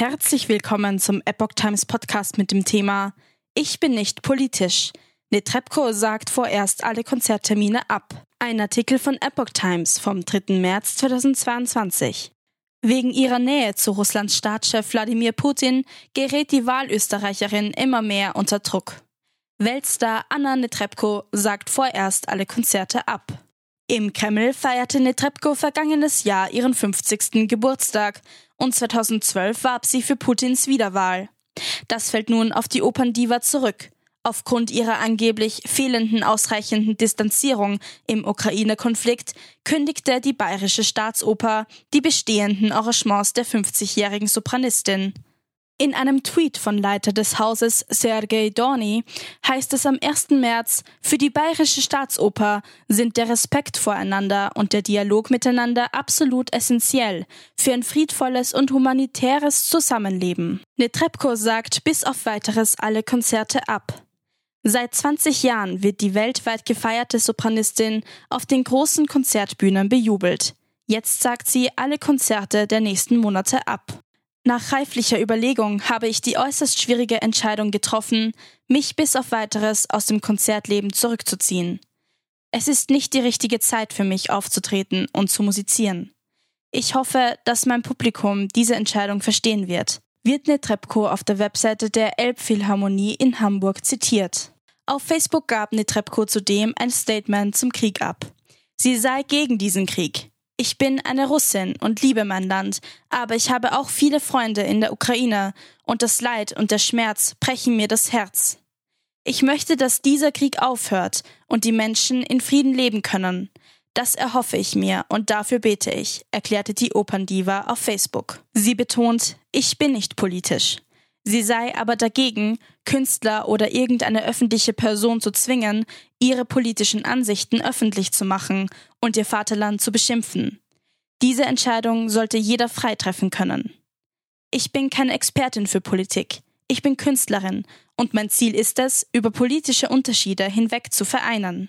Herzlich willkommen zum Epoch Times Podcast mit dem Thema Ich bin nicht politisch. Netrebko sagt vorerst alle Konzerttermine ab. Ein Artikel von Epoch Times vom 3. März 2022. Wegen ihrer Nähe zu Russlands Staatschef Wladimir Putin gerät die Wahlösterreicherin immer mehr unter Druck. Weltstar Anna Netrebko sagt vorerst alle Konzerte ab. Im Kreml feierte Netrebko vergangenes Jahr ihren 50. Geburtstag und 2012 warb sie für Putins Wiederwahl. Das fällt nun auf die Operndiva zurück. Aufgrund ihrer angeblich fehlenden ausreichenden Distanzierung im Ukraine-Konflikt kündigte die Bayerische Staatsoper die bestehenden Arrangements der 50-jährigen Sopranistin. In einem Tweet von Leiter des Hauses Sergei Dorny heißt es am 1. März, für die Bayerische Staatsoper sind der Respekt voreinander und der Dialog miteinander absolut essentiell für ein friedvolles und humanitäres Zusammenleben. Netrebko sagt bis auf weiteres alle Konzerte ab. Seit 20 Jahren wird die weltweit gefeierte Sopranistin auf den großen Konzertbühnen bejubelt. Jetzt sagt sie alle Konzerte der nächsten Monate ab. Nach reiflicher Überlegung habe ich die äußerst schwierige Entscheidung getroffen, mich bis auf weiteres aus dem Konzertleben zurückzuziehen. Es ist nicht die richtige Zeit für mich aufzutreten und zu musizieren. Ich hoffe, dass mein Publikum diese Entscheidung verstehen wird, wird Netrebko auf der Webseite der Elbphilharmonie in Hamburg zitiert. Auf Facebook gab Netrebko zudem ein Statement zum Krieg ab. Sie sei gegen diesen Krieg. Ich bin eine Russin und liebe mein Land, aber ich habe auch viele Freunde in der Ukraine und das Leid und der Schmerz brechen mir das Herz. Ich möchte, dass dieser Krieg aufhört und die Menschen in Frieden leben können. Das erhoffe ich mir und dafür bete ich, erklärte die Operndiva auf Facebook. Sie betont, ich bin nicht politisch. Sie sei aber dagegen, Künstler oder irgendeine öffentliche Person zu zwingen, ihre politischen Ansichten öffentlich zu machen und ihr Vaterland zu beschimpfen. Diese Entscheidung sollte jeder frei treffen können. Ich bin keine Expertin für Politik. Ich bin Künstlerin und mein Ziel ist es, über politische Unterschiede hinweg zu vereinen.